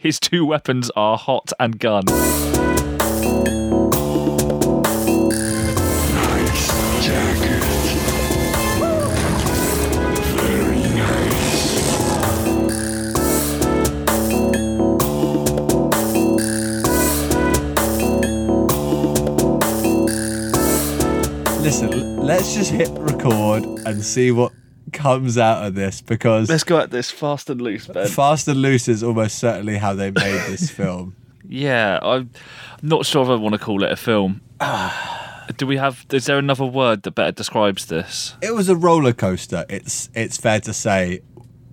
His two weapons are hot and gun. Listen, let's just hit record and see what comes out of this because Let's go at this fast and loose, Ben. Fast and Loose is almost certainly how they made this film. Yeah, I'm not sure if I want to call it a film. Do we have? Is there another word that better describes this? It was a roller coaster. It's it's fair to say,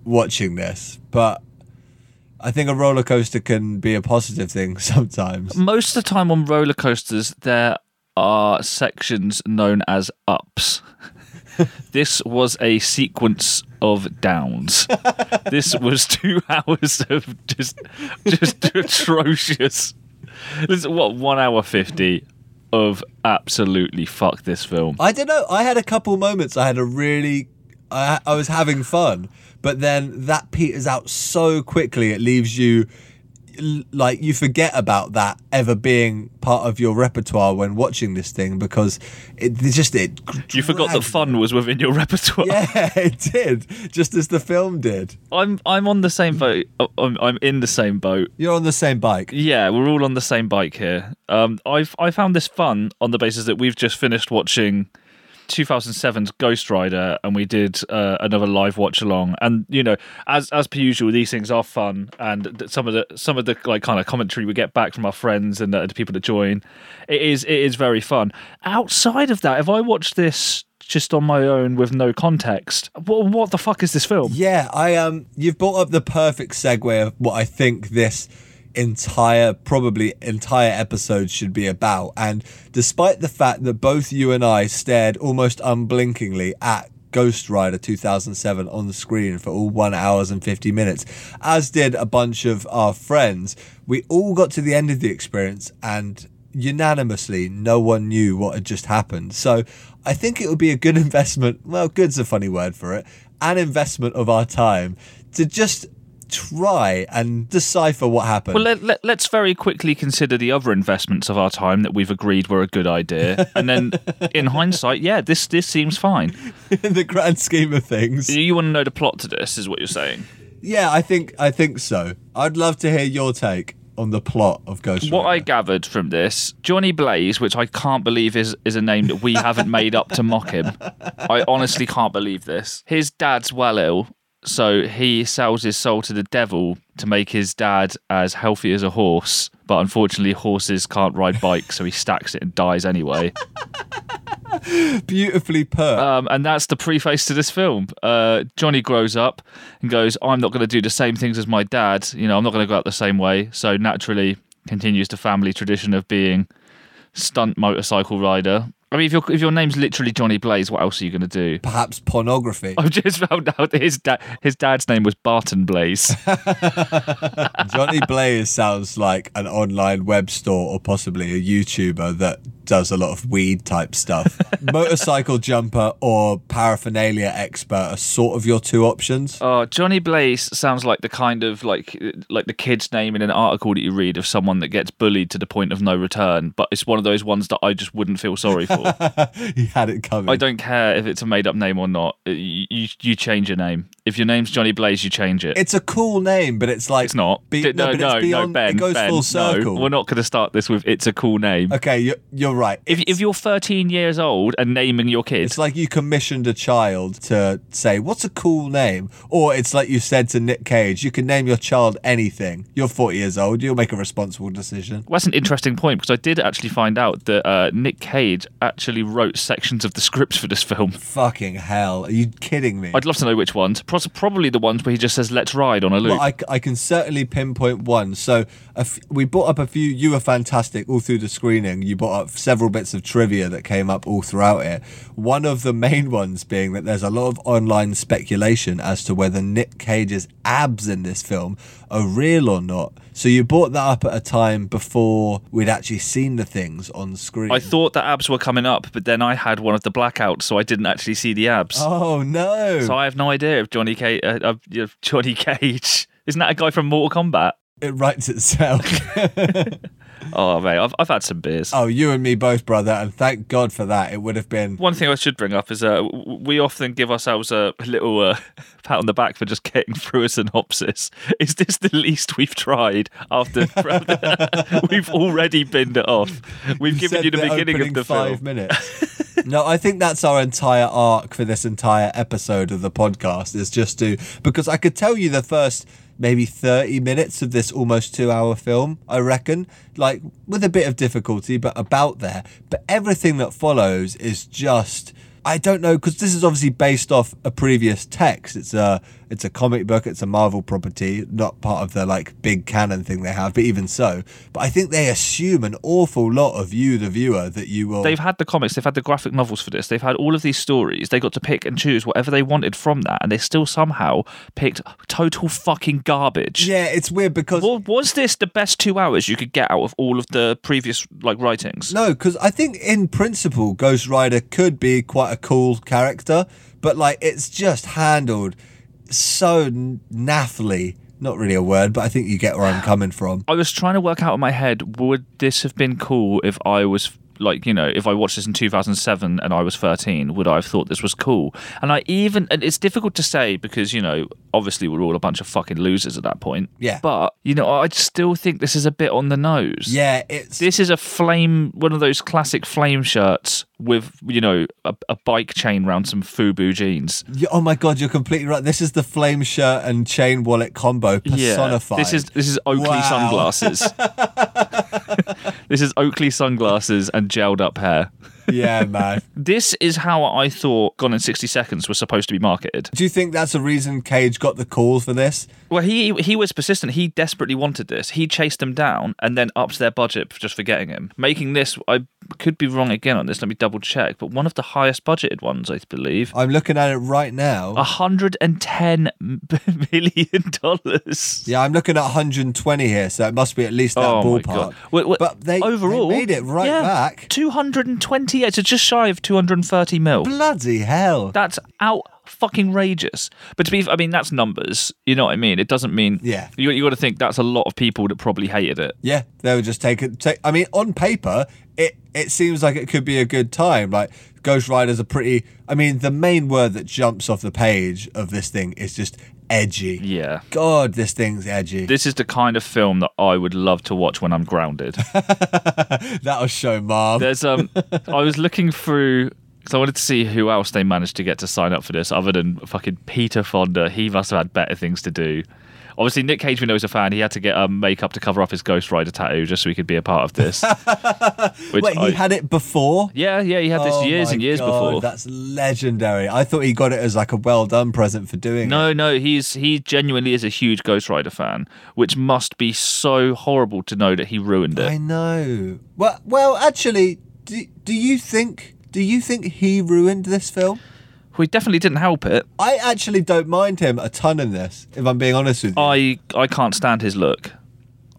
watching this, but I think a roller coaster can be a positive thing sometimes. Most of the time on roller coasters, there are sections known as ups. this was a sequence of downs. this was two hours of just just atrocious. This is what one hour fifty of absolutely fuck this film. I don't know. I had a couple moments. I had a really, I, I was having fun, but then that peters out so quickly. It leaves you like you forget about that ever being part of your repertoire when watching this thing because it it just it. You forgot that fun was within your repertoire. Yeah, it did. Just as the film did. I'm I'm on the same boat. I'm, I'm in the same boat. You're on the same bike. Yeah, we're all on the same bike here. Um, I've I found this fun on the basis that we've just finished watching 2007's Ghost Rider, and we did uh, another live watch along. And you know, as as per usual, these things are fun, and some of the some of the like kind of commentary we get back from our friends and the, the people that join, it is it is very fun. Outside of that, if I watch this just on my own with no context, what what the fuck is this film? Yeah, I um you've brought up the perfect segue of what I think this entire probably entire episode should be about. And despite the fact that both you and I stared almost unblinkingly at Ghost Rider 2007 on the screen for all 1 hours and 50 minutes, as did a bunch of our friends, we all got to the end of the experience and unanimously no one knew what had just happened. So I think it would be a good investment, well, good's a funny word for it, an investment of our time to just try and decipher what happened. Well, let, let, let's very quickly consider the other investments of our time that we've agreed were a good idea, and then, in hindsight, yeah, this this seems fine. in the grand scheme of things. You want to know the plot to this, is what you're saying? Yeah, I think I think so. I'd love to hear your take on the plot of Ghost What I gathered from this, Johnny Blaze, which I can't believe is is a name that we haven't made up to mock him. I honestly can't believe this. His dad's well ill, so he sells his soul to the devil to make his dad as healthy as a horse. But unfortunately, horses can't ride bikes, so he stacks it and dies anyway. Beautifully put. Um, and that's the preface to this film. Uh, Johnny grows up and goes, I'm not going to do the same things as my dad. You know, I'm not going to go out the same way. So naturally continues the family tradition of being stunt motorcycle rider. I mean, if your if your name's literally Johnny Blaze, what else are you going to do? Perhaps pornography. I've just found out that his dad his dad's name was Barton Blaze. Johnny Blaze sounds like an online web store or possibly a YouTuber that does a lot of weed type stuff. Motorcycle jumper or paraphernalia expert are sort of your two options. Oh, Johnny Blaze sounds like the kind of like like the kid's name in an article that you read of someone that gets bullied to the point of no return. But it's one of those ones that I just wouldn't feel sorry for. he had it coming. I don't care if it's a made up name or not. You, you you change your name. If your name's Johnny Blaze, you change it. It's a cool name, but it's like It's not. Be- no, no, no, beyond, no, Ben. It goes ben, full circle. No, we're not going to start this with "It's a cool name." Okay, you're, you're right. If if you're 13 years old and naming your kid, It's like you commissioned a child to say, What's a cool name? Or it's like you said to Nick Cage, You can name your child anything. You're 40 years old, you'll make a responsible decision. Well, that's an interesting point because I did actually find out that uh, Nick Cage actually wrote sections of the scripts for this film. Fucking hell. Are you kidding me? I'd love to know which ones. Pros- Probably the ones where he just says "Let's ride" on a loop. Well, I, I can certainly pinpoint one. So a f- we brought up a few. You were fantastic all through the screening. You brought up several bits of trivia that came up all throughout it. One of the main ones being that there's a lot of online speculation as to whether Nick Cage's abs in this film are real or not. So you brought that up at a time before we'd actually seen the things on screen. I thought the abs were coming up, but then I had one of the blackouts, so I didn't actually see the abs. Oh no! So I have no idea if Johnny Cage, uh, uh, Johnny Cage, isn't that a guy from Mortal Kombat? It writes itself. Oh, mate, I've, I've had some beers. oh, you and me both, brother, and thank God for that. It would have been. One thing I should bring up is uh, we often give ourselves a little uh, pat on the back for just getting through a synopsis. Is this the least we've tried after we've already binned it off? We've given you the, beginning of the five film. minutes. no, I think that's our entire arc for this entire episode of the podcast is just to because I could tell you the first maybe 30 minutes of this almost two hour film, I reckon, like with a bit of difficulty, but about there. But everything that follows is just. I don't know because this is obviously based off a previous text. It's a it's a comic book. It's a Marvel property, not part of the like big canon thing they have. But even so, but I think they assume an awful lot of you, the viewer, that you will. They've had the comics, they've had the graphic novels for this, they've had all of these stories. They got to pick and choose whatever they wanted from that, and they still somehow picked total fucking garbage. yeah, it's weird because Well, was this the best two hours you could get out of all of the previous like writings? no, because I think in principle, Ghost Rider could be quite a cool character, but like it's just handled so naffly. Not really a word, but I think you get where I'm coming from. I was trying to work out in my head would this have been cool if I was like you know if I watched this in 2007 and I was 13 would I have thought this was cool and I even and it's difficult to say because you know obviously we're all a bunch of fucking losers at that point Yeah. but you know I still think this is a bit on the nose Yeah, it's this is a flame one of those classic flame shirts with you know a, a bike chain round some FUBU jeans Yeah, oh my god, you're completely right. This is the flame shirt and chain wallet combo personified. yeah, This is this is Oakley Wow. sunglasses. this is Oakley sunglasses and gelled up hair. Yeah, man. This is how I thought Gone in 60 Seconds was supposed to be marketed. Do you think that's a reason Cage got the call for this? Well, he he was persistent. He desperately wanted this. He chased them down and then upped their budget for just for getting him. Making this, I could be wrong again on this. Let me double check. But one of the highest budgeted ones, I believe. I'm looking at it right now. 110 million dollars. Yeah, I'm looking at 120 here, so it must be at least that Oh ballpark. god! Wait, wait, But they, they overall made it right yeah, back. 228, so just shy of 230 mil. Bloody hell. That's out fucking rageous. But to be, I mean, that's numbers. You know what I mean? It doesn't mean. Yeah. You, you got to think that's a lot of people that probably hated it. yeah, they would just taking. Take, I mean, on paper, it it seems like it could be a good time. Like Ghost Rider's a pretty. I mean, the main word that jumps off the page of this thing is just edgy. Yeah. God, this thing's edgy. This is the kind of film that I would love to watch when I'm grounded. That'll show, Mom. There's um, I was looking through because I wanted to see who else they managed to get to sign up for this, other than fucking Peter Fonda. He must have had better things to do. Obviously, Nick Cage, we know is a fan. He had to get um, makeup to cover up his Ghost Rider tattoo just so he could be a part of this. Wait, I- he had it before. yeah, yeah, he had this Oh years and years God, before. That's legendary. I thought he got it as like a well done present for doing it. No, no, he's he genuinely is a huge Ghost Rider fan, which must be so horrible to know that he ruined it. I know. Well, well, actually, do, do you think do you think he ruined this film? We definitely didn't help it. I actually don't mind him a ton in this, if I'm being honest with you. I I can't stand his look.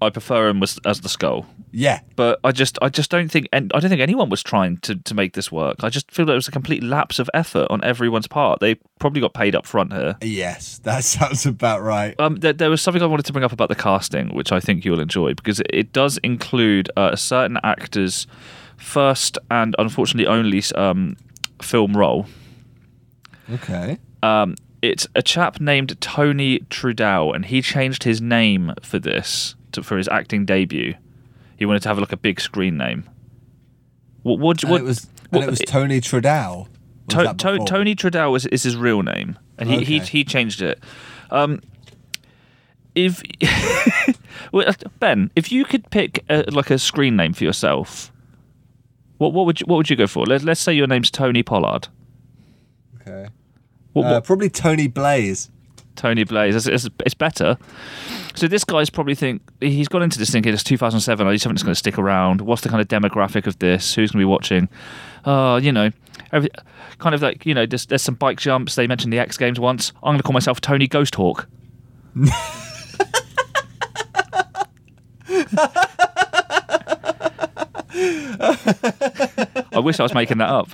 I prefer him as, as the skull. yeah. But I just I just don't think and I don't think anyone was trying to, to make this work. I just feel that it was a complete lapse of effort on everyone's part. They probably got paid up front here. Yes, that sounds about right. Um, there, there was something I wanted to bring up about the casting, which I think you'll enjoy because it, it does include uh, a certain actor's first and unfortunately only um, film role. Okay. Um, it's a chap named Tony Trudeau, and he changed his name for this to, for his acting debut. He wanted to have like a big screen name. What? What? And what it was what- and it was Tony Trudeau. To- To- Tony Trudeau is, is his real name, and he, he Okay. he changed it. Um, if well, Ben, if you could pick a, like a screen name for yourself, what what would you, what would you go for? Let, let's say your name's Tony Pollard. Okay. What, Uh, what, probably Tony Blaze. Tony Blaze. It's, it's, it's better. So this guy's probably think he's gone into this thinking it's 2007. I need something that's going to stick around. What's the kind of demographic of this? Who's going to be watching? Uh, you know, every, kind of like you know, there's, there's some bike jumps. They mentioned the X Games once. I'm going to call myself Tony Ghost Hawk. I wish I was making that up.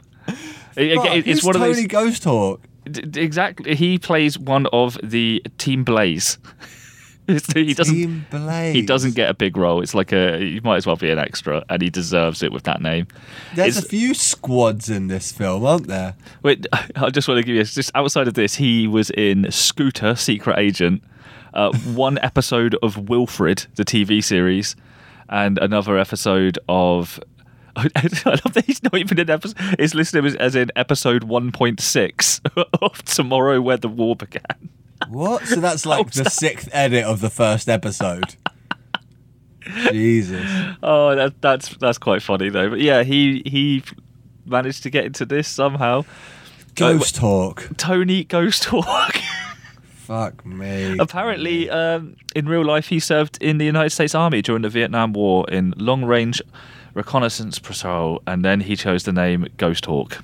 It- it- it's one of Tony those. Ghost Hawk. D- exactly. He plays one of the Team Blaze. he doesn't. Team Blaze. He doesn't get a big role. It's like a. He might as well be an extra, and he deserves it with that name. There's It's- a few squads in this film, aren't there? Wait, I just want to give you just outside of this, he was in Scooter, Secret Agent, uh, one episode of Wilfred, the TV series, and another episode of. I love that he's not even an episode. It's listed as, as in episode 1.6 of Tomorrow When the War Began. What? So that's like the sixth edit of the first episode. Jesus. Oh, that, that's that's quite funny though. But yeah, he he managed to get into this somehow. Ghost uh, Hawk. Tony Ghost Hawk. Fuck me. Apparently, um, in real life, he served in the United States Army during the Vietnam War in long range reconnaissance patrol, and then he chose the name Ghost Hawk.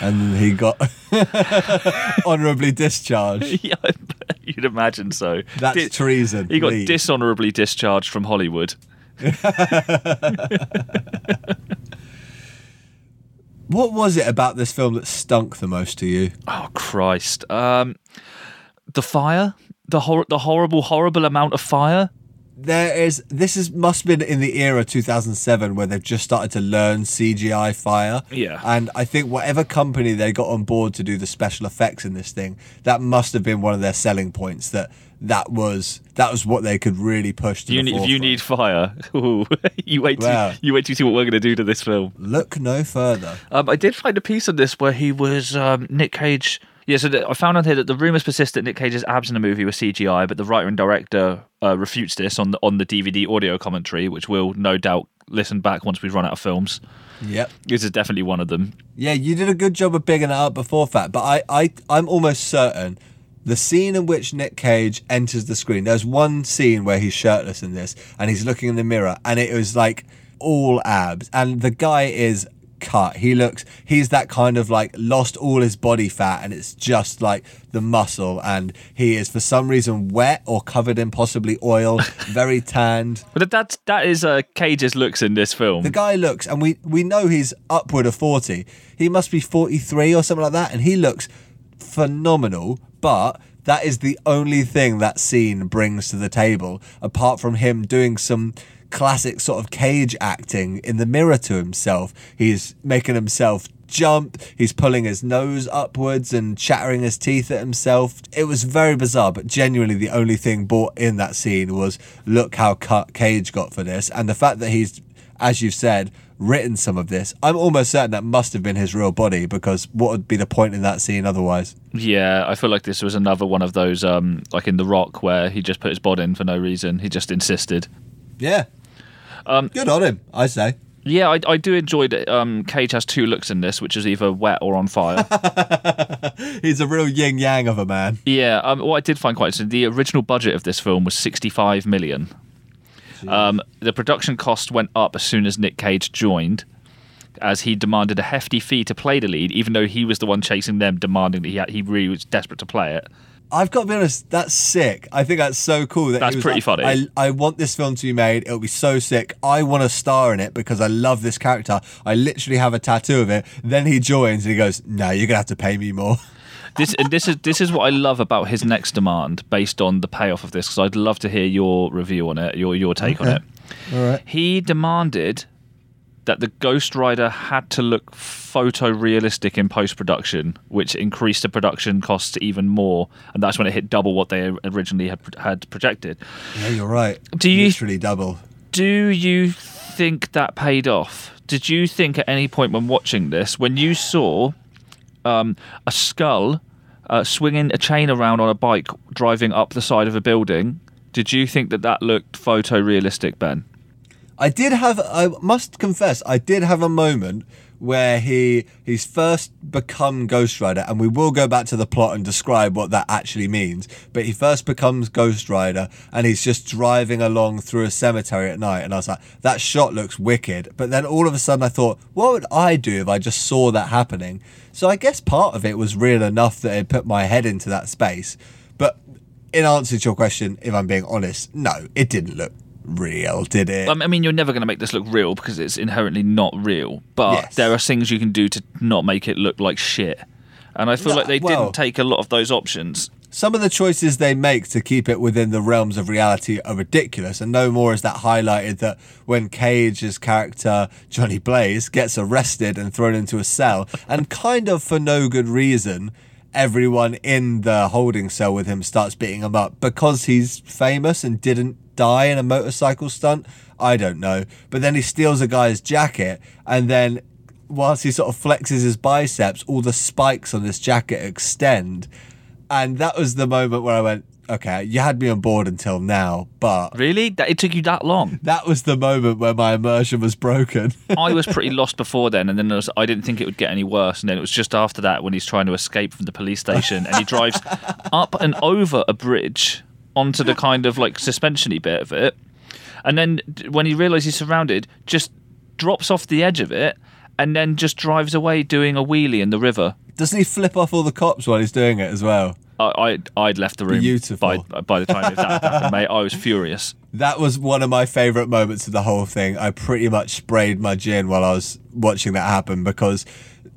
And he got honorably discharged. yeah, you'd imagine so. That's Di- treason. He got Leave. dishonorably discharged from Hollywood. What was it about this film that stunk the most to you? Oh Christ! Um, the fire, the hor- the horrible, horrible amount of fire. There is this is must have been in the era 2007 where they've just started to learn CGI fire. Yeah. And I think whatever company they got on board to do the special effects in this thing, that must have been one of their selling points that that was that was what they could really push to You need, if you need fire, ooh, you wait. Wow. Till, you wait to see what we're going to do to this film. Look no further. Um, I did find a piece on this where he was um, Nick Cage. Yeah, so the, I found on here that the rumors persist that Nick Cage's abs in the movie were CGI, but the writer and director uh, refutes this on the on the DVD audio commentary, which we'll no doubt listen back once we've run out of films. Yep. This is definitely one of them. Yeah, you did a good job of bigging it up before fact, but I, I, I'm almost certain the scene in which Nick Cage enters the screen. There's one scene where he's shirtless in this, and he's looking in the mirror, and it was like all abs, and the guy is cut. He looks, he's that kind of like lost all his body fat, and it's just like the muscle, and he is for some reason wet or covered in possibly oil, very tanned. But that that is uh, Cage's looks in this film. The guy looks, and we we know he's upward of forty. He must be forty three or something like that, and he looks phenomenal. But that is the only thing that scene brings to the table, apart from him doing some classic sort of cage acting in the mirror to himself. He's making himself jump. He's pulling his nose upwards and chattering his teeth at himself. It was very bizarre, but genuinely the only thing brought in that scene was look how cut Cage got for this, and the fact that he's, as you've said, written some of this. I'm almost certain that must have been his real body because what would be the point in that scene otherwise? yeah, I feel like this was another one of those, um, like in The Rock, where he just put his bod in for no reason. He just insisted. Yeah. Um, Good on him, I say. Yeah, I, I do enjoy that. Um, Cage has two looks in this, which is either wet or on fire. He's a real yin yang of a man. yeah, um, what I did find quite interesting, the original budget of this film was 65 million. Um, the production cost went up as soon as Nick Cage joined, as he demanded a hefty fee to play the lead, even though he was the one chasing them, demanding that he, had, he really was desperate to play it. I've got to be honest, that's sick. I think that's so cool. That That's was pretty like, funny. I, I want this film to be made. It'll be so sick. I want to star in it because I love this character. I literally have a tattoo of it. Then he joins and he goes, "No, you're gonna have to pay me more." This and this is this is what I love about his next demand, based on the payoff of this, because I'd love to hear your review on it, your your take on it. All right. He demanded that the Ghost Rider had to look photorealistic in post production, which increased the production costs even more, and that's when it hit double what they originally had had projected. Yeah, you're right. Do you- literally double? Do you think that paid off? Did you think at any point when watching this, when you saw um, a skull uh, swinging a chain around on a bike driving up the side of a building, did you think that that looked photorealistic, Ben? I did have. I must confess, I did have a moment where he he's first become Ghost Rider, and we will go back to the plot and describe what that actually means. But he first becomes Ghost Rider, and he's just driving along through a cemetery at night, and I was like, that shot looks wicked. But then all of a sudden, I thought, what would I do if I just saw that happening? So I guess part of it was real enough that it put my head into that space. But in answer to your question, if I'm being honest, no, it didn't look real, did it? I mean, you're never going to make this look real because it's inherently not real. But Yes. there are things you can do to not make it look like shit. And I feel No, like they well- didn't take a lot of those options. some of the choices they make to keep it within the realms of reality are ridiculous. And no more is that highlighted that when Cage's character, Johnny Blaze, gets arrested and thrown into a cell, and kind of for no good reason, everyone in the holding cell with him starts beating him up because he's famous and didn't die in a motorcycle stunt. I don't know. But then he steals a guy's jacket and then whilst he sort of flexes his biceps, all the spikes on this jacket extend. And that was the moment where I went, okay, you had me on board until now, but Really? That, it took you that long? that was the moment where my immersion was broken. I was pretty lost before then, and then was, I didn't think it would get any worse. And then it was just after that when he's trying to escape from the police station, and he drives up and over a bridge onto the kind of like suspensiony bit of it, and then when he realizes he's surrounded, just drops off the edge of it, and then just drives away doing a wheelie in the river. Doesn't he flip off all the cops while he's doing it as well? I, I I'd left the room Beautiful. by by the time that happened, mate. I was furious. That was one of my favourite moments of the whole thing. I pretty much sprayed my gin while I was watching that happen because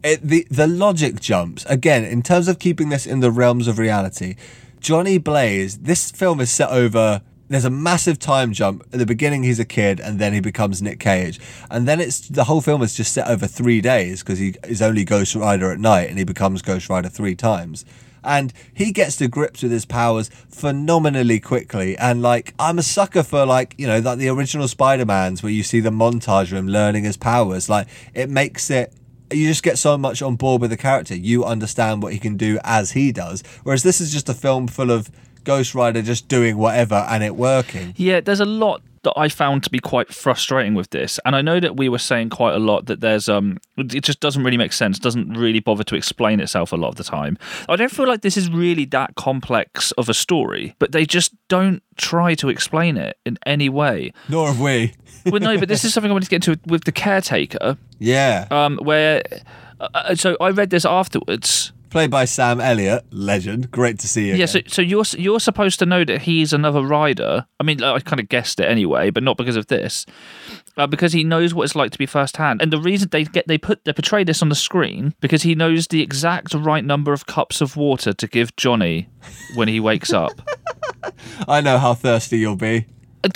it, the the logic jumps again in terms of keeping this in the realms of reality. Johnny Blaze, this film is set over. There's a massive time jump. At the beginning, he's a kid, and then he becomes Nick Cage, and then it's the whole film is just set over three days because he is only Ghost Rider at night, and he becomes Ghost Rider three times and he gets to grips with his powers phenomenally quickly and like i'm a sucker for like you know like the original spider-mans where you see the montage of him learning his powers like it makes it you just get so much on board with the character you understand what he can do as he does. Whereas this is just a film full of ghost rider just doing whatever and it working. Yeah, there's a lot that I found to be quite frustrating with this, and I know that we were saying quite a lot that there's um, it just doesn't really make sense, doesn't really bother to explain itself a lot of the time. I don't feel like this is really that complex of a story, but they just don't try to explain it in any way. nor have we Well, no, but this is something I wanted to get into with the caretaker, yeah um, where. Uh, so I read this afterwards. Played by sam elliott legend great to see you Yeah, so, so you're you're supposed to know that he's another rider. I mean, I kind of guessed it anyway, but not because of this, uh, because he knows what it's like to be first hand. And the reason they get they put they portray this on the screen because he knows the exact right number of cups of water to give Johnny when he wakes up. i know how thirsty you'll be Uh,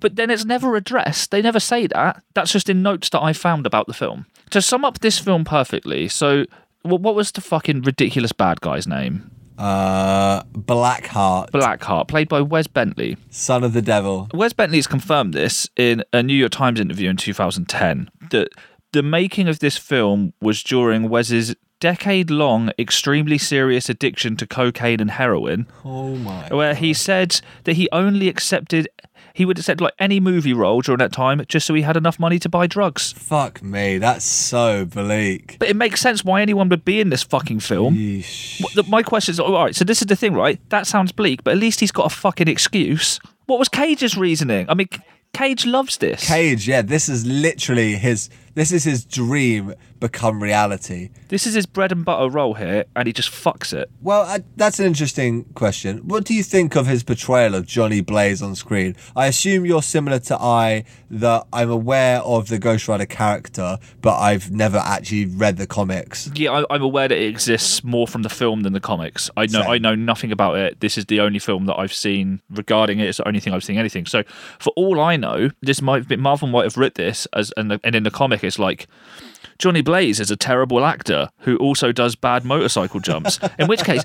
But then it's never addressed. They never say that. That's just in notes that I found about the film. To sum up this film perfectly, so what was the fucking ridiculous bad guy's name? uh blackheart Blackheart, played by Wes Bentley. son of the devil Wes Bentley has confirmed this in a New York Times interview in 2010 that the making of this film was during Wes's decade long, extremely serious addiction to cocaine and heroin, oh my where he said that he only accepted. He would accept like any movie role during that time just so he had enough money to buy drugs. Fuck me, that's so bleak. But it makes sense why anyone would be in this fucking film. Yeesh. My question is, all right, so this is the thing, right? That sounds bleak, but at least he's got a fucking excuse. What was Cage's reasoning? I mean, Cage loves this. Cage, yeah, this is literally his. This is his dream become reality. This is his bread and butter role here, and he just fucks it. Well, I, that's an interesting question. What do you think of his portrayal of Johnny Blaze on screen? I assume you're similar to I, that I'm aware of the Ghost Rider character, but I've never actually read the comics. Yeah, I, I'm aware that it exists more from the film than the comics. I know, Same. I know nothing about it. This is the only film that I've seen regarding it. It's the only thing I've seen anything. So, for all I know, this might have been Marvel might have written this as, and, the, and in the comic, it's like. Johnny Blaze is a terrible actor who also does bad motorcycle jumps. In which case,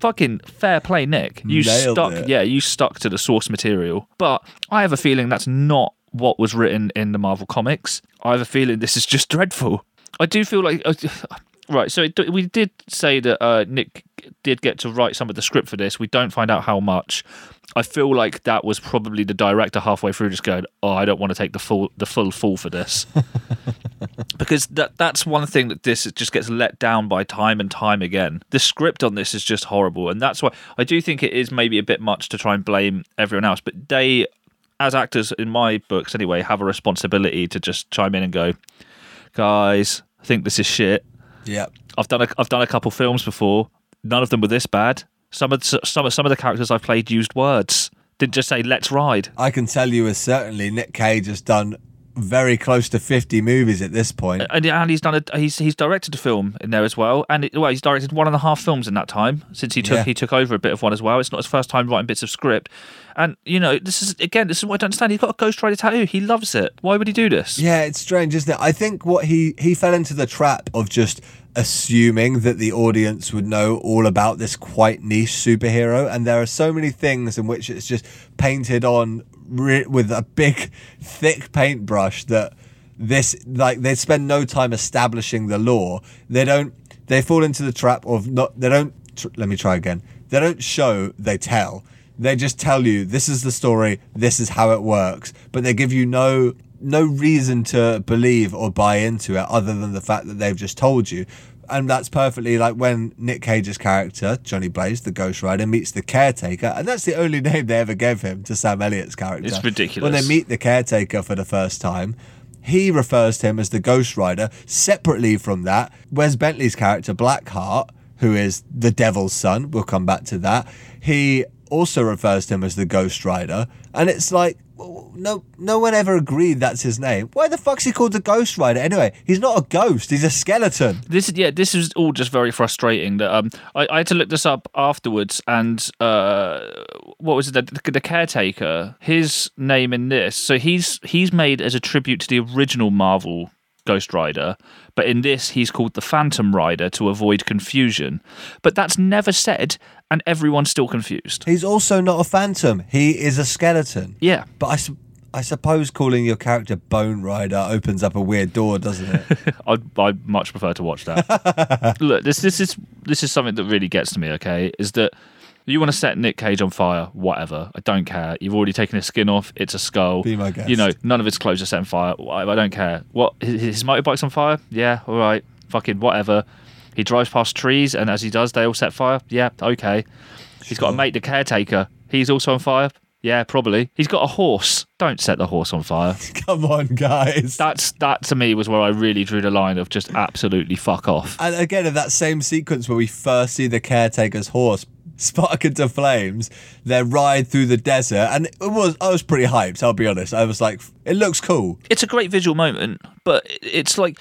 fucking fair play, Nick. You Nailed stuck, it. yeah, you stuck to the source material. But I have a feeling that's not what was written in the Marvel comics. I have a feeling this is just dreadful. I do feel like. Uh, Right, so it, we did say that uh, Nick did get to write some of the script for this. We don't find out how much. I feel like that was probably the director halfway through just going, "Oh, I don't want to take the full the full fall for this," because that that's one thing that this just gets let down by time and time again. The script on this is just horrible, and that's why I do think it is maybe a bit much to try and blame everyone else. But they, as actors, in my books anyway, have a responsibility to just chime in and go, "Guys, I think this is shit." Yeah. I've done a, I've done a couple films before. None of them were this bad. Some of some of some of the characters I've played used words. Didn't just say "Let's ride." I can tell you as certainly Nick Cage has done very close to 50 movies at this point. and, and he's done a he's he's directed a film in there as well, and it, well, he's directed one and a half films in that time since he took Yeah. he took over a bit of one as well. It's not his first time writing bits of script, and you know this is again this is what I don't understand. He's got a Ghost Rider tattoo. He loves it. Why would he do this? Yeah, it's strange, isn't it? I think what he he fell into the trap of just assuming that the audience would know all about this quite niche superhero, and there are so many things in which it's just painted on re- with a big, thick paintbrush that this like they spend no time establishing the lore. They don't. They fall into the trap of not. They don't. Tr- let me try again. They don't show. They tell. They just tell you this is the story. This is how it works. But they give you no no reason to believe or buy into it other than the fact that they've just told you. And that's perfectly like when Nick Cage's character, Johnny Blaze, the Ghost Rider, meets the caretaker, and that's the only name they ever gave him to Sam Elliott's character. It's ridiculous. When they meet the caretaker for the first time, he refers to him as the Ghost Rider. Separately from that, Wes Bentley's character, Blackheart, who is the Devil's son, we'll come back to that, he also refers to him as the Ghost Rider. And it's like, no, no one ever agreed that's his name. Why the fuck's he called the Ghost Rider anyway? He's not a ghost. He's a skeleton. This is yeah. This is all just very frustrating. That um, I, I had to look this up afterwards, and uh, what was it? The, the caretaker. His name in this. So he's he's made as a tribute to the original Marvel Ghost Rider, but in this he's called the Phantom Rider to avoid confusion. But that's never said, and everyone's still confused. He's also not a phantom. He is a skeleton. Yeah. But I, su- I suppose calling your character Bone Rider opens up a weird door, doesn't it? I'd, I'd much prefer to watch that. Look, this this is this is something that really gets to me. Okay, is that you want to set Nick Cage on fire? Whatever, I don't care. You've already taken his skin off. It's a skull. Be my guest. You know, none of his clothes are set on fire. I, don't care. What his, his motorbike's on fire? Yeah, all right, fucking whatever. He drives past trees, and as he does, they all set fire. Yeah, okay. He's got a mate, the caretaker. He's also on fire. Yeah, probably. He's got a horse. Don't set the horse on fire. Come on, guys. That's that to me was where I really drew the line of just absolutely fuck off. And again, in that same sequence where we first see the caretaker's horse spark into flames, their ride through the desert, and it was I was pretty hyped. I'll be honest. I was like, it looks cool. It's a great visual moment, but it's like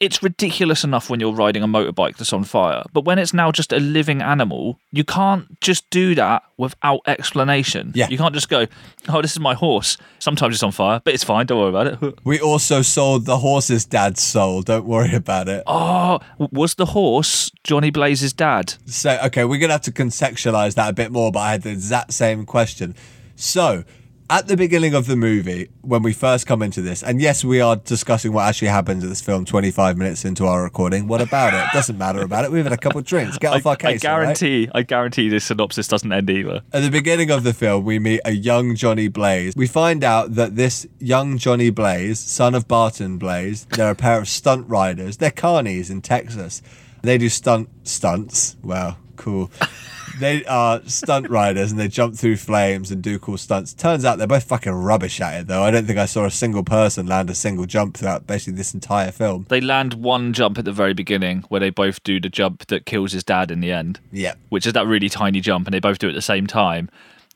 it's ridiculous enough when you're riding a motorbike that's on fire. But when it's now just a living animal, you can't just do that without explanation. Yeah. You can't just go, "Oh, this is my horse. Sometimes it's on fire, but it's fine. Don't worry about it." We also sold the horse's dad's soul. Don't worry about it. Oh, was the horse Johnny Blaze's dad? So, okay, we're going to have to contextualize that a bit more, but I had the exact same question. So, at the beginning of the movie, when we first come into this, and yes, we are discussing what actually happens in this film 25 minutes into our recording. What about it? Doesn't matter about it. We've had a couple of drinks. Get off I, our case. I all right? guarantee, I guarantee this synopsis doesn't end either. At the beginning of the film, we meet a young Johnny Blaze. We find out that this young Johnny Blaze, son of Barton Blaze, they're a pair of stunt riders. They're carnies in Texas. They do stunt stunts. Wow, cool. They are stunt riders and they jump through flames and do cool stunts. Turns out they're both fucking rubbish at it, though. I don't think I saw a single person land a single jump throughout basically this entire film. They land one jump at the very beginning where they both do the jump that kills his dad in the end. Yeah. which is that really tiny jump, and they both do it at the same time.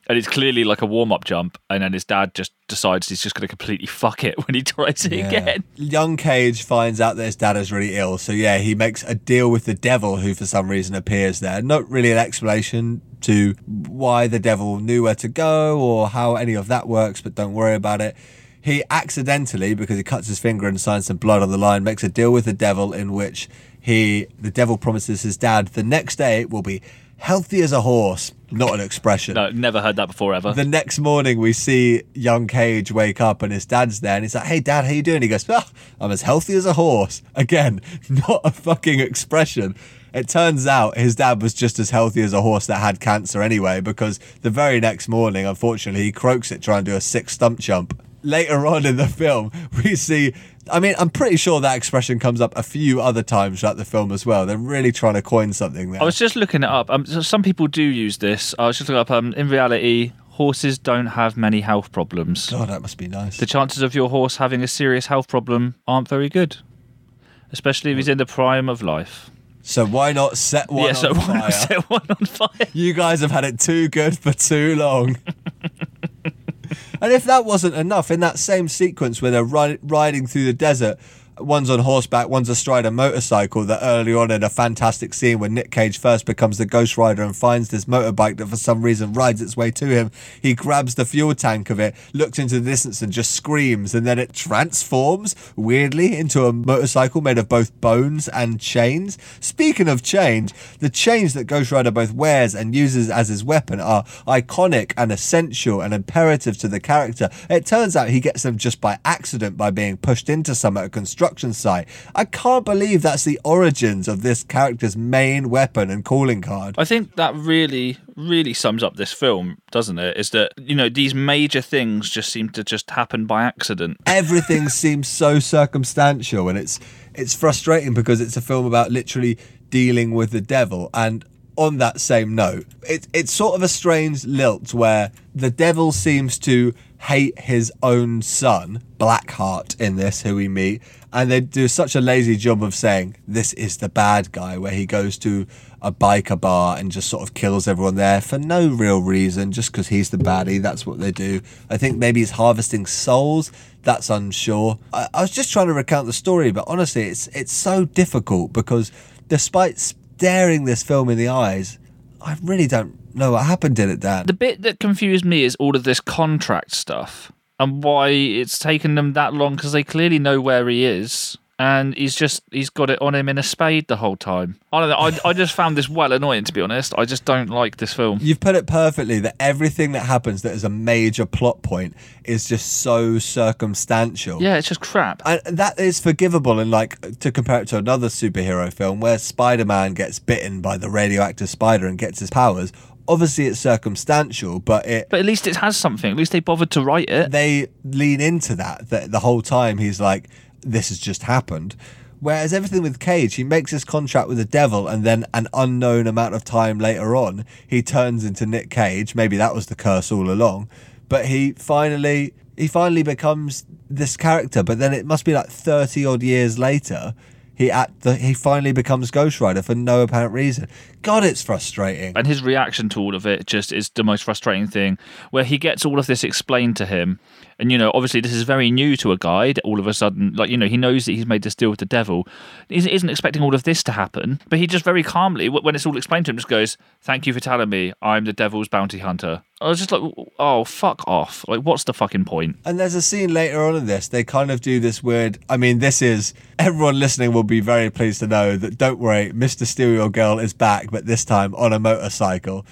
And it's clearly like a warm up jump, and then his dad just decides he's just going to completely fuck it when he tries it again. Young Cage finds out that his dad is really ill, so yeah, he makes a deal with the devil, who for some reason appears there. Not really an explanation to why the devil knew where to go or how any of that works, but don't worry about it. He accidentally, because he cuts his finger and signs some blood on the line, makes a deal with the devil in which he, the devil promises his dad the next day it will be healthy as a horse. Not an expression. No, never heard that before ever. The next morning, we see young Cage wake up and his dad's there, and he's like, "Hey, Dad, how you doing?" He goes, ah, "I'm as healthy as a horse." Again, not a fucking expression. It turns out his dad was just as healthy as a horse that had cancer anyway, because the very next morning, unfortunately, he croaks it trying to do a six stump jump. Later on in the film, we see. I mean, I'm pretty sure that expression comes up a few other times throughout the film as well. They're really trying to coin something there. I was just looking it up. Um, so some people do use this. I was just looking up. Um, in reality, horses don't have many health problems. God, that must be nice. The chances of your horse having a serious health problem aren't very good, especially if he's in the prime of life. So why not set one yeah, on so why fire? not set one on fire? You guys have had it too good for too long. And if that wasn't enough, in that same sequence where they're ri- riding through the desert, one's on horseback, one's astride a motorcycle, that early on in a fantastic scene when Nick Cage first becomes the Ghost Rider and finds this motorbike that for some reason rides its way to him, he grabs the fuel tank of it, looks into the distance and just screams, and then it transforms weirdly into a motorcycle made of both bones and chains. Speaking of change, the chains that Ghost Rider both wears and uses as his weapon are iconic and essential and imperative to the character. It turns out he gets them just by accident by being pushed into some at a construction site. I can't believe that's the origins of this character's main weapon and calling card. I think that really, really sums up this film, doesn't it? Is that you know these major things just seem to just happen by accident. Everything seems so circumstantial and it's it's frustrating because it's a film about literally dealing with the devil and on that same note, it, it's sort of a strange lilt where the devil seems to hate his own son, Blackheart, in this, who we meet, and they do such a lazy job of saying this is the bad guy, where he goes to a biker bar and just sort of kills everyone there for no real reason, just because he's the baddie. That's what they do. I think maybe he's harvesting souls. That's unsure. I, I was just trying to recount the story, but honestly, it's it's so difficult because despite staring this film in the eyes, I really don't know what happened in it, Dan. The bit that confused me is all of this contract stuff and why it's taken them that long because they clearly know where he is. And he's just, he's got it on him in a spade the whole time. I don't know. I, I just found this well annoying, to be honest. I just don't like this film. You've put it perfectly that everything that happens that is a major plot point is just so circumstantial. Yeah, it's just crap. And that is forgivable and like to compare it to another superhero film where Spider-Man gets bitten by the radioactive spider and gets his powers. Obviously it's circumstantial, but it But at least it has something. At least they bothered to write it. they lean into that, that the whole time he's like this has just happened. Whereas everything with Cage, he makes his contract with the devil, and then an unknown amount of time later on, he turns into Nick Cage. Maybe that was the curse all along, but he finally he finally becomes this character. But then it must be like thirty odd years later, he at the he finally becomes Ghost Rider for no apparent reason. God, it's frustrating. and his reaction to all of it just is the most frustrating thing where he gets all of this explained to him and you know obviously this is very new to a guy that all of a sudden like you know he knows that he's made this deal with the devil he isn't expecting all of this to happen but he just very calmly when it's all explained to him just goes thank you for telling me i'm the devil's bounty hunter i was just like oh fuck off like what's the fucking point? point And there's a scene later on in this, they kind of do this weird. I mean, this is everyone listening will be very pleased to know that don't worry, Mr. Stereo Girl is back, but this time on a motorcycle.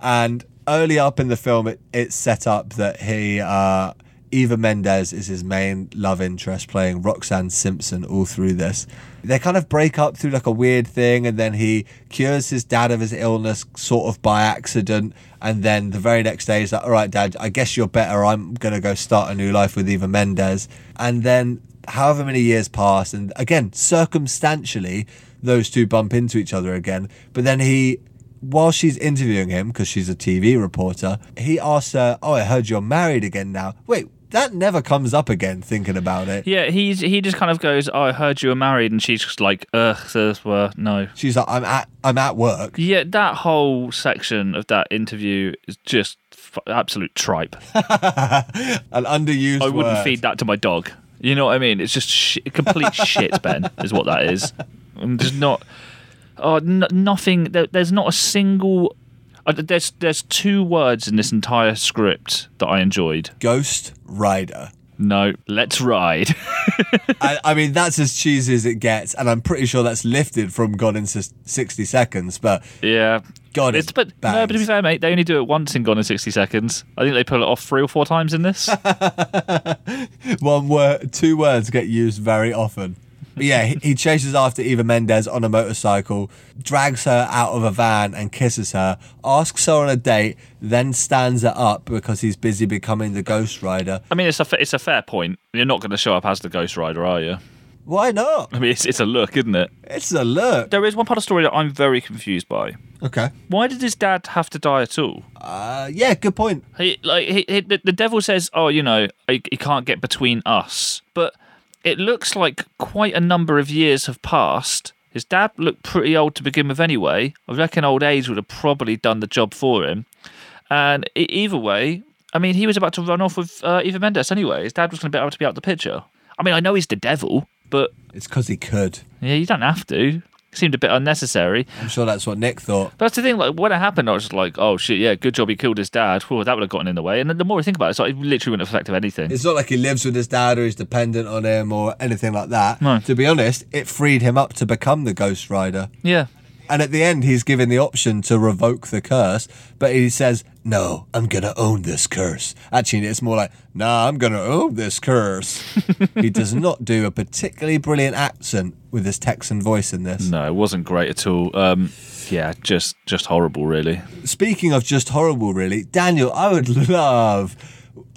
And early up in the film, it, it's set up that he, uh, Eva Mendes is his main love interest, playing Roxanne Simpson all through this. They kind of break up through like a weird thing, and then he cures his dad of his illness sort of by accident. And then the very next day, he's like, All right, dad, I guess you're better. I'm going to go start a new life with Eva Mendes. And then however many years pass, and again, circumstantially, those two bump into each other again. But then he, while she's interviewing him, because she's a TV reporter, he asks her, Oh, I heard you're married again now. Wait, that never comes up again, thinking about it. yeah he's he just kind of goes oh, i heard you were married and she's just like ugh this were no She's like, I'm at, I'm at work. Yeah, that whole section of that interview is just f- absolute tripe. An underused I wouldn't feed that to my dog. You know what I mean? It's just sh- complete shit, Ben, is what that is. I'm just not. Oh, n- nothing. There, there's not a single. Uh, there's there's two words in this entire script that I enjoyed. Ghost Rider. No, let's ride. I, I mean, that's as cheesy as it gets, and I'm pretty sure that's lifted from Gone in Sis- 60 Seconds, but yeah. God, It's, but no, but to be bangs. fair, mate, they only do it once in Gone in 60 Seconds. I think they pull it off three or four times in this. one word, two words get used very often. But yeah, he, he chases after Eva Mendes on a motorcycle, drags her out of a van and kisses her, asks her on a date, then stands her up because he's busy becoming the Ghost Rider. I mean, it's a it's a fair point. You're not going to show up as the Ghost Rider, are you? Why not? I mean, it's it's a look, isn't it? It's a look. There is one part of the story that I'm very confused by. Okay. Why did his dad have to die at all? Uh, yeah, good point. He like he, he, the, the devil says, "Oh, you know, he, he can't get between us." But it looks like quite a number of years have passed. His dad looked pretty old to begin with, anyway. I reckon old age would have probably done the job for him. And either way, I mean, he was about to run off with uh, Eva Mendes anyway. His dad was going to be able to be out the picture. I mean, I know he's the devil, but It's because he could. yeah, you don't have to. Seemed a bit unnecessary. I'm sure that's what Nick thought. But that's the thing. Like when it happened, I was just like, "Oh shit, yeah, good job he killed his dad." Whew, that would have gotten in the way. And then the more I think about it, it's like it literally wouldn't have affected anything. It's not like he lives with his dad or he's dependent on him or anything like that. No. To be honest, it freed him up to become the Ghost Rider. yeah, And at the end, he's given the option to revoke the curse, but he says, No, I'm going to own this curse. Actually, it's more like, Nah, I'm going to own this curse. he does not do a particularly brilliant accent with his Texan voice in this. no, it wasn't great at all. Um, yeah, just just horrible, really. Speaking of just horrible, really, Daniel, I would love,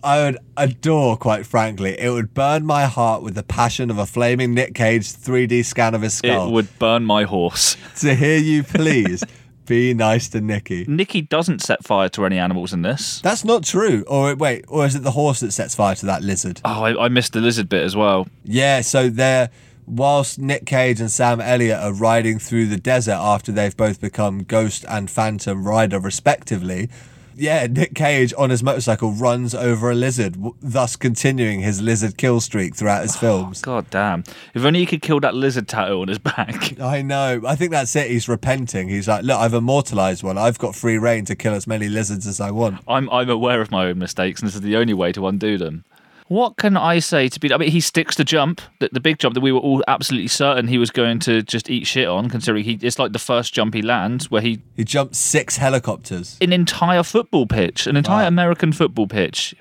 I would adore, quite frankly, it would burn my heart with the passion of a flaming Nick Cage 3D scan of his skull It would burn my horse. to hear you please be nice to Nicky. Nikki doesn't set fire to any animals in this. That's not true. Or wait, or is it the horse that sets fire to that lizard? Oh, I, I missed the lizard bit as well. Yeah, so they're whilst Nick Cage and Sam Elliott are riding through the desert after they've both become Ghost and Phantom Rider respectively. Yeah, Nick Cage on his motorcycle runs over a lizard, thus continuing his lizard kill streak throughout his oh, films. God damn! If only he could kill that lizard tattoo on his back. I know. I think that's it. He's repenting. He's like, look, I've immortalized one. I've got free reign to kill as many lizards as I want. I'm I'm aware of my own mistakes, and this is the only way to undo them. What can I say to be? I mean, he sticks the jump, the, the big jump that we were all absolutely certain he was going to just eat shit on, considering he it's like the first jump he lands where he He jumped six helicopters. an entire football pitch, an entire Wow. American football pitch.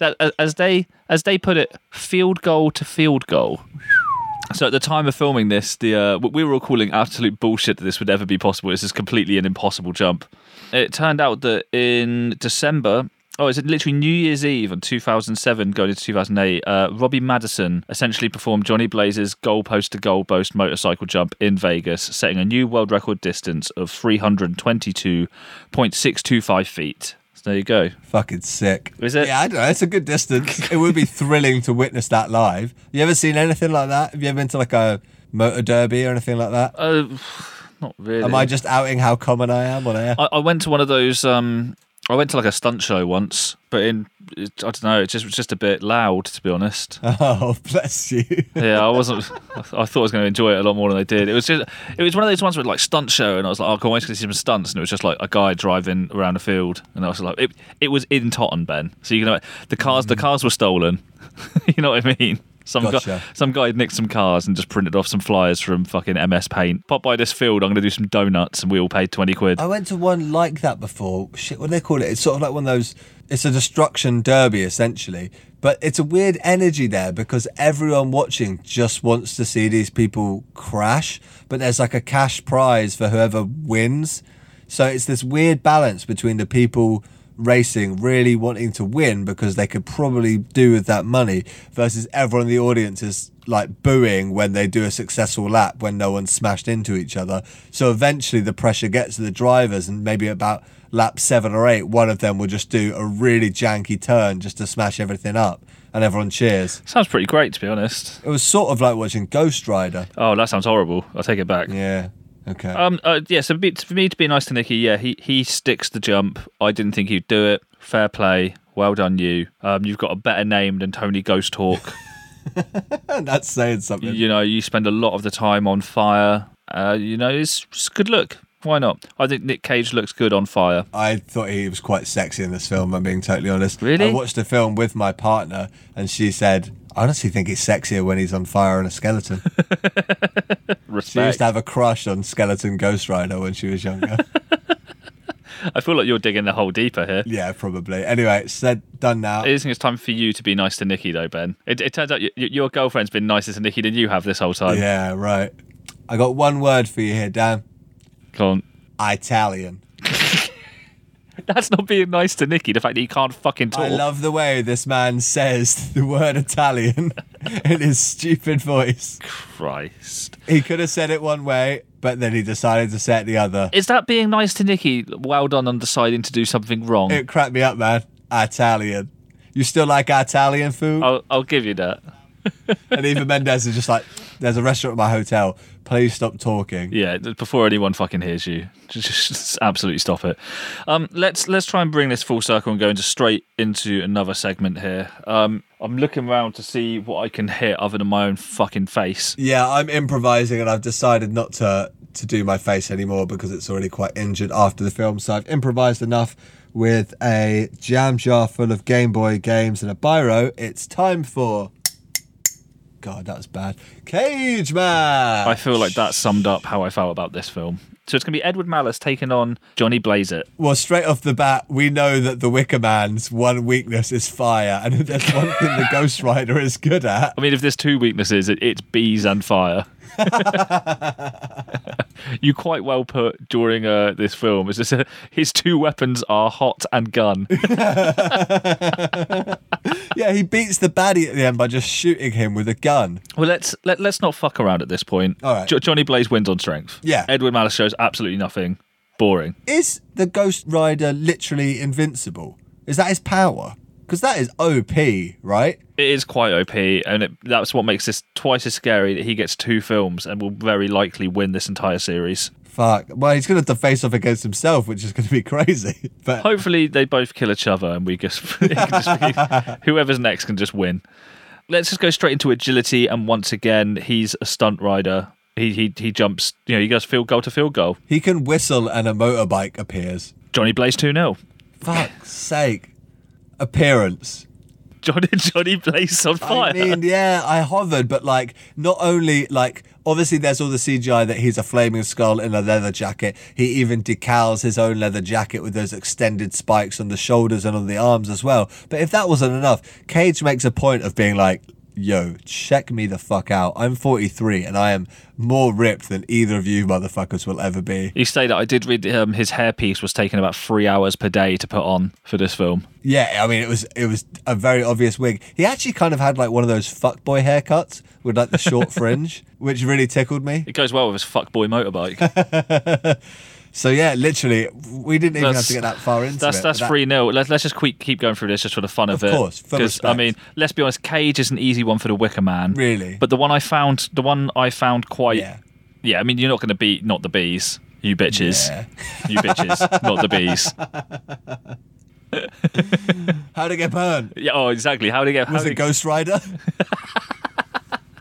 That as they as they put it, field goal to field goal. So at the time of filming this, the uh, we were all calling absolute bullshit that this would ever be possible. This is completely an impossible jump. It turned out that in December, oh, it's literally New Year's Eve on 2007, going into 2008. Uh, Robbie Maddison essentially performed Johnny Blaze's goalpost to goalpost motorcycle jump in Vegas, setting a new world record distance of 322.625 feet. So there you go. Fucking sick. Is it? Yeah, I don't know. It's a good distance. it would be thrilling to witness that live. You ever seen anything like that? Have you ever been to like a motor derby or anything like that? Uh, not really. Am I just outing how common I am on air? I, I went to one of those. Um, I went to like a stunt show once, but in I don't know. It just was just a bit loud, to be honest. Oh, bless you. yeah, I wasn't. I, thought I was going to enjoy it a lot more than I did. It was just. It was one of those ones with like stunt show, and I was like, oh, I can't wait to see some stunts. And it was just like a guy driving around a field, and I was like, it. It was in Totten, Ben. So you know, the cars. The mm. cars were stolen. you know what I mean? Some guy, some guy had nicked some cars and just printed off some flyers from fucking MS Paint. Pop by this field. I'm going to do some donuts, and we all paid twenty quid. I went to one like that before. Shit, what do they call it? It's sort of like one of those. It's a destruction derby essentially, but it's a weird energy there because everyone watching just wants to see these people crash. But there's like a cash prize for whoever wins. So it's this weird balance between the people racing really wanting to win because they could probably do with that money versus everyone in the audience is like booing when they do a successful lap when no one's smashed into each other. So eventually the pressure gets to the drivers and maybe about lap seven or eight, one of them will just do a really janky turn just to smash everything up and everyone cheers. Sounds pretty great, to be honest. It was sort of like watching Ghost Rider. Oh, that sounds horrible. I'll take it back. Yeah. Okay. Um. Uh, yeah. So be- for me to be nice to Nicky, yeah, he he sticks the jump. I didn't think he'd do it. Fair play. Well done, you. Um. You've got a better name than Tony Ghost Hawk. That's saying something. you know, you spend a lot of the time on fire. Uh. You know, it's, it's a good look. Why not? I think Nick Cage looks good on fire. I thought he was quite sexy in this film, I'm being totally honest. Really? I watched the film with my partner and she said, I honestly think he's sexier when he's on fire on a skeleton. she used to have a crush on Skeleton Ghost Rider when she was younger. I feel like you're digging the hole deeper here. yeah, probably. Anyway, said done now. I think it's time for you to be nice to Nikki, though, Ben. It, it turns out y- y- your girlfriend's been nicer to Nikki than you have this whole time. yeah, right. I got one word for you here, Dan. Come on. Italian. That's not being nice to Nicky. The fact that he can't fucking talk. I love the way this man says the word Italian in his stupid voice. Christ. He could have said it one way, but then he decided to say it the other. Is that being nice to Nicky? Well done on deciding to do something wrong. It cracked me up, man. Italian. You still like Italian food? I'll, I'll give you that. And Eva Mendes is just like, There's a restaurant at my hotel. Please stop talking. Yeah, before anyone fucking hears you, just, just absolutely stop it. Um, let's let's try and bring this full circle and go into straight into another segment here. Um, I'm looking around to see what I can hit other than my own fucking face. Yeah, I'm improvising and I've decided not to to do my face anymore because it's already quite injured after the film. So I've improvised enough with a jam jar full of Game Boy games and a biro. It's time for God, that was bad. Cage Man. I feel like that summed up how I felt about this film. So it's going to be Edward Malus taking on Johnny Blaze It. Well, straight off the bat, we know that the Wicker Man's one weakness is fire, and if there's one thing the Ghost Rider is good at, I mean, if there's two weaknesses, it's bees and fire. you quite well put during uh, this film. Is this uh, his two weapons are hot and gun. yeah, he beats the baddie at the end by just shooting him with a gun. well, let's let, let's not fuck around at this point. All right. Jo- Johnny Blaze wins on strength. Yeah. Edward Malus shows absolutely nothing. Boring. Is the Ghost Rider literally invincible? Is that his power? Because that is OP, right? It is quite OP, and it, that's what makes this twice as scary that he gets two films and will very likely win this entire series. Fuck. Well, he's going to have to face off against himself, which is going to be crazy. But Hopefully, they both kill each other, and we just, just be, whoever's next can just win. Let's just go straight into agility, and once again, he's a stunt rider. He he he jumps. You know, he goes field goal to field goal. he can whistle and a motorbike appears. Johnny Blaze two 0 Fuck's sake. Appearance. Johnny Johnny Blaze on fire. I mean, yeah, I hovered, but like, not only like, obviously, there's all the CGI that he's a flaming skull in a leather jacket. He even decals his own leather jacket with those extended spikes on the shoulders and on the arms as well. But if that wasn't enough, Cage makes a point of being like, yo, check me the fuck out. I'm 43 and I am more ripped than either of you motherfuckers will ever be. He stated, I did read um, his hairpiece was taking about three hours per day to put on for this film. Yeah, I mean, it was it was a very obvious wig. He actually kind of had like one of those fuckboy haircuts with like the short fringe, which really tickled me. It goes well with his fuckboy motorbike. So yeah, literally, we didn't even have to get that far into That's it. that's That- three 0 Let's let's just keep keep going through this just for the fun of, Of it. Of course, for I mean, let's be honest. Cage is an easy one for the Wicker Man. Really? But the one I found, the one I found quite. Yeah. Yeah. I mean, you're not going to beat not the bees, you bitches, Yeah. you bitches, not the bees. How'd it get burned? Yeah. Oh, exactly. How to get? Was how it to- Ghost Rider?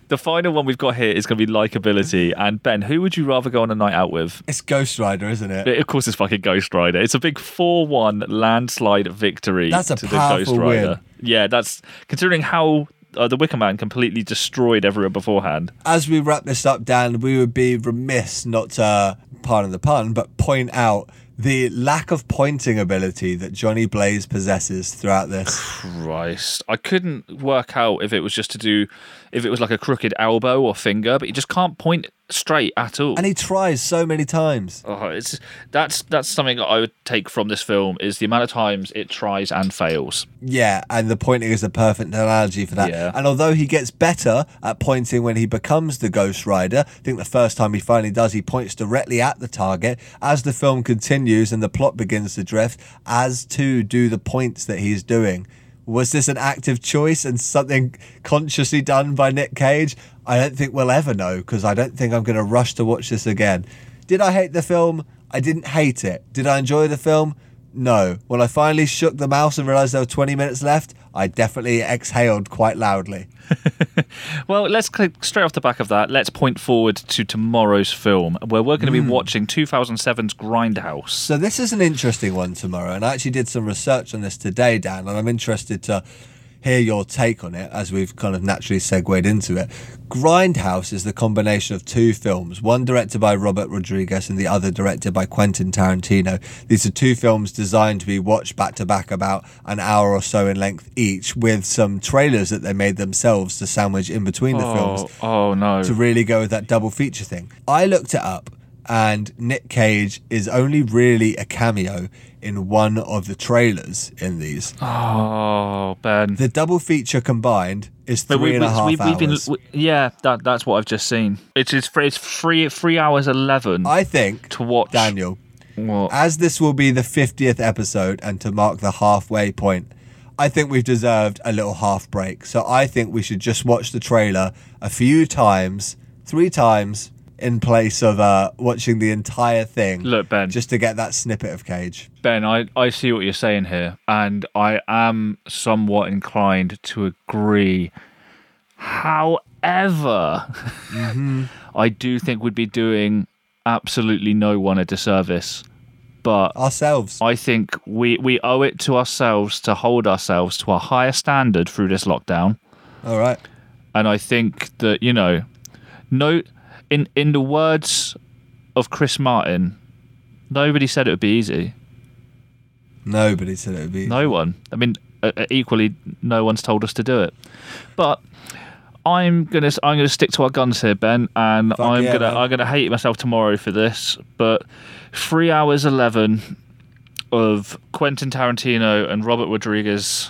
the final one we've got here is going to be likability. And Ben, who would you rather go on a night out with? it's Ghost Rider, isn't it? Of course, it's fucking Ghost Rider. It's a big four-one landslide victory. That's a to the powerful Ghost Rider. win. Yeah, that's considering how uh, the Wicker Man completely destroyed everyone beforehand. As we wrap this up, Dan, we would be remiss not to, pardon the pun, but point out the lack of pointing ability that Johnny Blaze possesses throughout this. Christ, I couldn't work out if it was just to do, if it was like a crooked elbow or finger, but you just can't point straight at all. And he tries so many times. Oh, it's that's that's something that I would take from this film is the amount of times it tries and fails. Yeah, and the pointing is a perfect analogy for that. Yeah. And although he gets better at pointing when he becomes the Ghost Rider, I think the first time he finally does, he points directly at the target. As the film continues and the plot begins to drift, as to do the points that he's doing. Was this an active choice and something consciously done by Nick Cage? I don't think we'll ever know because I don't think I'm going to rush to watch this again. Did I hate the film? I didn't hate it. Did I enjoy the film? No. When I finally shook the mouse and realised there were 20 minutes left, I definitely exhaled quite loudly. Well, let's click straight off the back of that. Let's point forward to tomorrow's film, where we're going to be hmm. watching 2007's Grindhouse. So this is an interesting one tomorrow, and I actually did some research on this today, Dan, and I'm interested to hear your take on it as we've kind of naturally segued into it. Grindhouse is the combination of two films, one directed by Robert Rodriguez and the other directed by Quentin Tarantino. These are two films designed to be watched back to back about an hour or so in length each, with some trailers that they made themselves to sandwich in between the oh, films Oh, oh no. to really go with that double feature thing. I looked it up, and Nick Cage is only really a cameo in one of the trailers in these. Oh, Ben. The double feature combined is three and a half been, hours. we- yeah, that, that's what I've just seen. It's it's, free- it's three three hours eleven I think, to watch. Daniel, What? as this will be the 50th episode and to mark the halfway point, I think we've deserved a little half break. So I think we should just watch the trailer a few times three times in place of uh, watching the entire thing. Look, Ben. just to get that snippet of Cage. Ben, I, I see what you're saying here, and I am somewhat inclined to agree. However, I do think we'd be doing absolutely no one a disservice. But Ourselves. I think we, we owe it to ourselves to hold ourselves to a higher standard through this lockdown. All right. And I think that, you know, no in in the words of Chris Martin, nobody said it would be easy. Nobody said it would be. Easy. No one. I mean, uh, uh, equally, no one's told us to do it. But I'm gonna I'm gonna stick to our guns here, Ben, and Fuck I'm yeah, gonna man. I'm gonna hate myself tomorrow for this. But three hours eleven of Quentin Tarantino and Robert Rodriguez.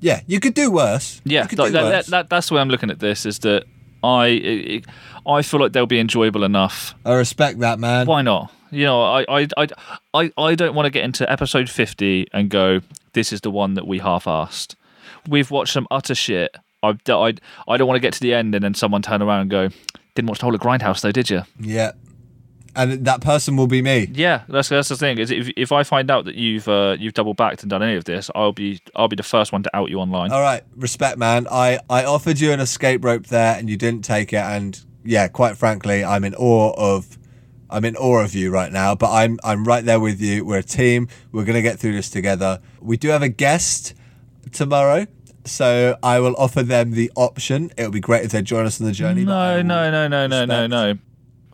Yeah, you could do worse. Yeah, you could that, do that- worse. that- that- that's the way I'm looking at this. Is that I it, I feel like they'll be enjoyable enough I respect that, man. why not? You know, I I I I, I don't want to get into episode fifty and go, this is the one that we half-assed. We've watched some utter shit. I I I don't want to get to the end and then someone turn around and go, didn't watch the whole of Grindhouse though, did you? Yeah. And that person will be me. Yeah, that's that's the thing. Is if if I find out that you've uh, you've double backed and done any of this, I'll be I'll be the first one to out you online. All right, respect, man. I, I offered you an escape rope there, and you didn't take it. And yeah, quite frankly, I'm in awe of, I'm in awe of you right now. But I'm I'm right there with you. We're a team. We're gonna get through this together. We do have a guest tomorrow, so I will offer them the option. It would be great if they join us on the journey. No, no, no, no, no, no, no.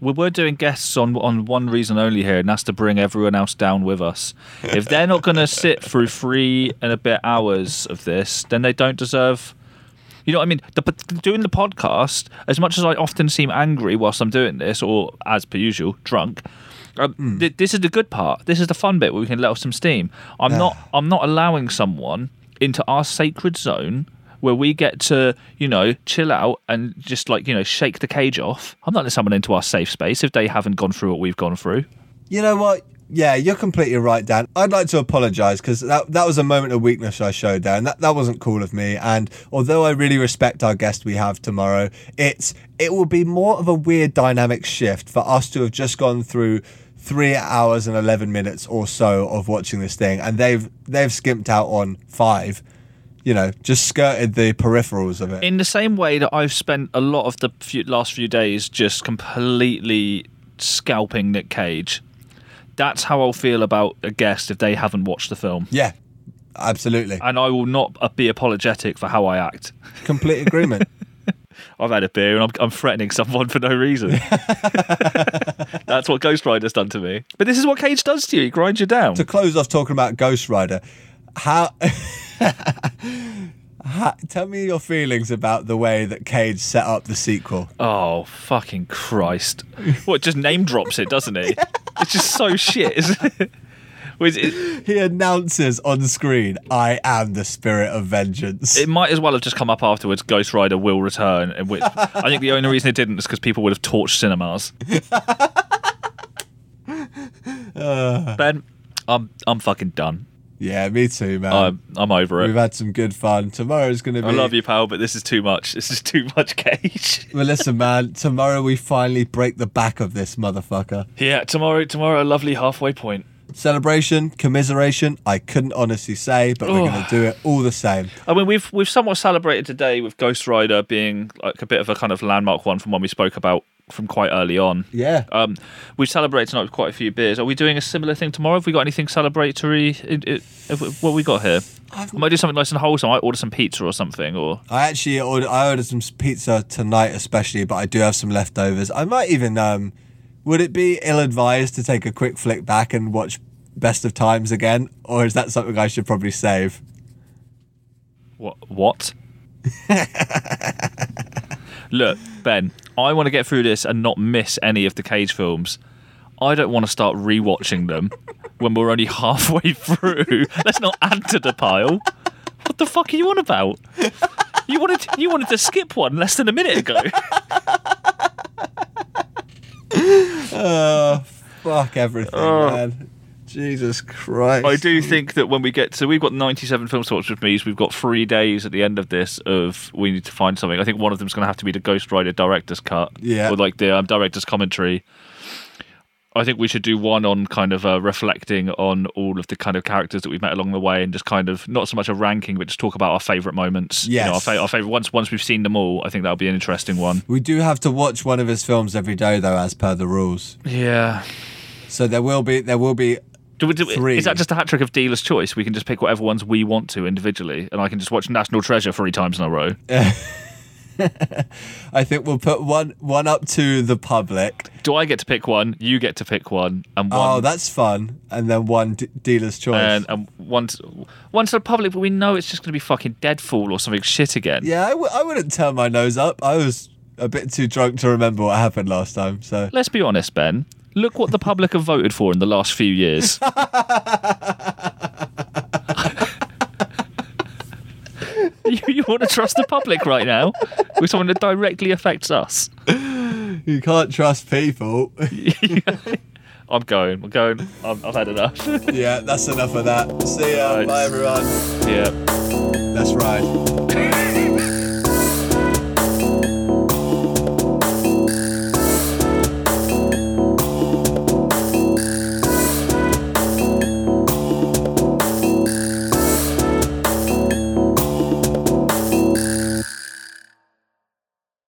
We're, we're doing guests on on one reason only here, and that's to bring everyone else down with us. If they're not going to sit through three and a bit hours of this, then they don't deserve. You know what I mean? The, doing the podcast, as much as I often seem angry whilst I'm doing this, or as per usual, drunk. Um, th- this is the good part. This is the fun bit where we can let off some steam. I'm not. I'm not allowing someone into our sacred zone where we get to, you know, chill out and just like you know shake the cage off. I'm not letting someone into our safe space if they haven't gone through what we've gone through. You know what? Yeah, you're completely right, Dan. I'd like to apologise because that that was a moment of weakness I showed and that, that wasn't cool of me. And although I really respect our guest we have tomorrow, it's it will be more of a weird dynamic shift for us to have just gone through three hours and eleven minutes or so of watching this thing, and they've they've skimped out on five. You know, just skirted the peripherals of it. In the same way that I've spent a lot of the few, last few days just completely scalping Nick Cage. That's how I'll feel about a guest if they haven't watched the film. yeah, absolutely, And I will not uh, be apologetic for how I act. complete agreement. I've had a beer and I'm, I'm threatening someone for no reason. That's what Ghost Rider's done to me. But this is what Cage does to you. He grinds you down. to close off talking about Ghost Rider, how, tell me your feelings about the way that Cage set up the sequel. Oh, fucking Christ. What, just name drops it, doesn't he? It's just so shit, isn't it? It? He announces on screen, "I am the spirit of vengeance." It might as well have just come up afterwards. Ghost Rider will return, in which I think the only reason it didn't is because people would have torched cinemas. ben, I'm I'm fucking done. Yeah, me too, man. I'm I'm over it. We've had some good fun. Tomorrow's going to be. I love you, pal, but this is too much. This is too much Cage. Well, listen, man. Tomorrow we finally break the back of this motherfucker. yeah, tomorrow, tomorrow, a lovely halfway point. Celebration, commiseration. I couldn't honestly say, but we're going to do it all the same. I mean, we've we've somewhat celebrated today with Ghost Rider being like a bit of a kind of landmark one from when we spoke about from quite early on. Yeah. Um, we've celebrated tonight with quite a few beers. Are we doing a similar thing tomorrow? Have we got anything celebratory? Have what have we got here? I might do something nice and wholesome. I might order some pizza or something. Or I actually ordered, I ordered some pizza tonight, especially, but I do have some leftovers. I might even. Um, would it be ill-advised to take a quick flick back and watch Best of Times again, or is that something I should probably save? what? What? Look, Ben. I want to get through this and not miss any of the Cage films. I don't want to start rewatching them when we're only halfway through. Let's not add to the pile. What the fuck are you on about? You wanted you wanted to skip one less than a minute ago. Uh, fuck everything, man. Jesus Christ. I do think that when we get to, we've got 97 films to with me. We've got three days at the end of this of we need to find something. I think one of them's going to have to be the Ghost Rider director's cut, Yeah. or like the um, director's commentary. I think we should do one on kind of uh, reflecting on all of the kind of characters that we've met along the way, and just kind of not so much a ranking, but just talk about our favorite moments. you know, our, fa- our favorite once once we've seen them all. I think that'll be an interesting one. We do have to watch one of his films every day, though, as per the rules. Yeah. So there will be there will be Do we, do, Three. Is that just a hat trick of dealer's choice? We can just pick whatever ones we want to individually, and I can just watch National Treasure three times in a row. I think we'll put one one up to the public. Do I get to pick one? You get to pick one, and oh, one, Oh, that's fun. And then one d- dealer's choice. and, and one, to, one to the public. But we know it's just going to be fucking Deadfall or something shit again. yeah, I, w- I wouldn't turn my nose up. I was a bit too drunk to remember what happened last time. So Let's be honest, Ben. Look what the public have voted for in the last few years. you, you want to trust the public right now with someone that directly affects us? you can't trust people. I'm going. I'm going. I've, I've had enough. yeah, that's enough of that. See ya. Right. Bye, everyone. yeah. That's right.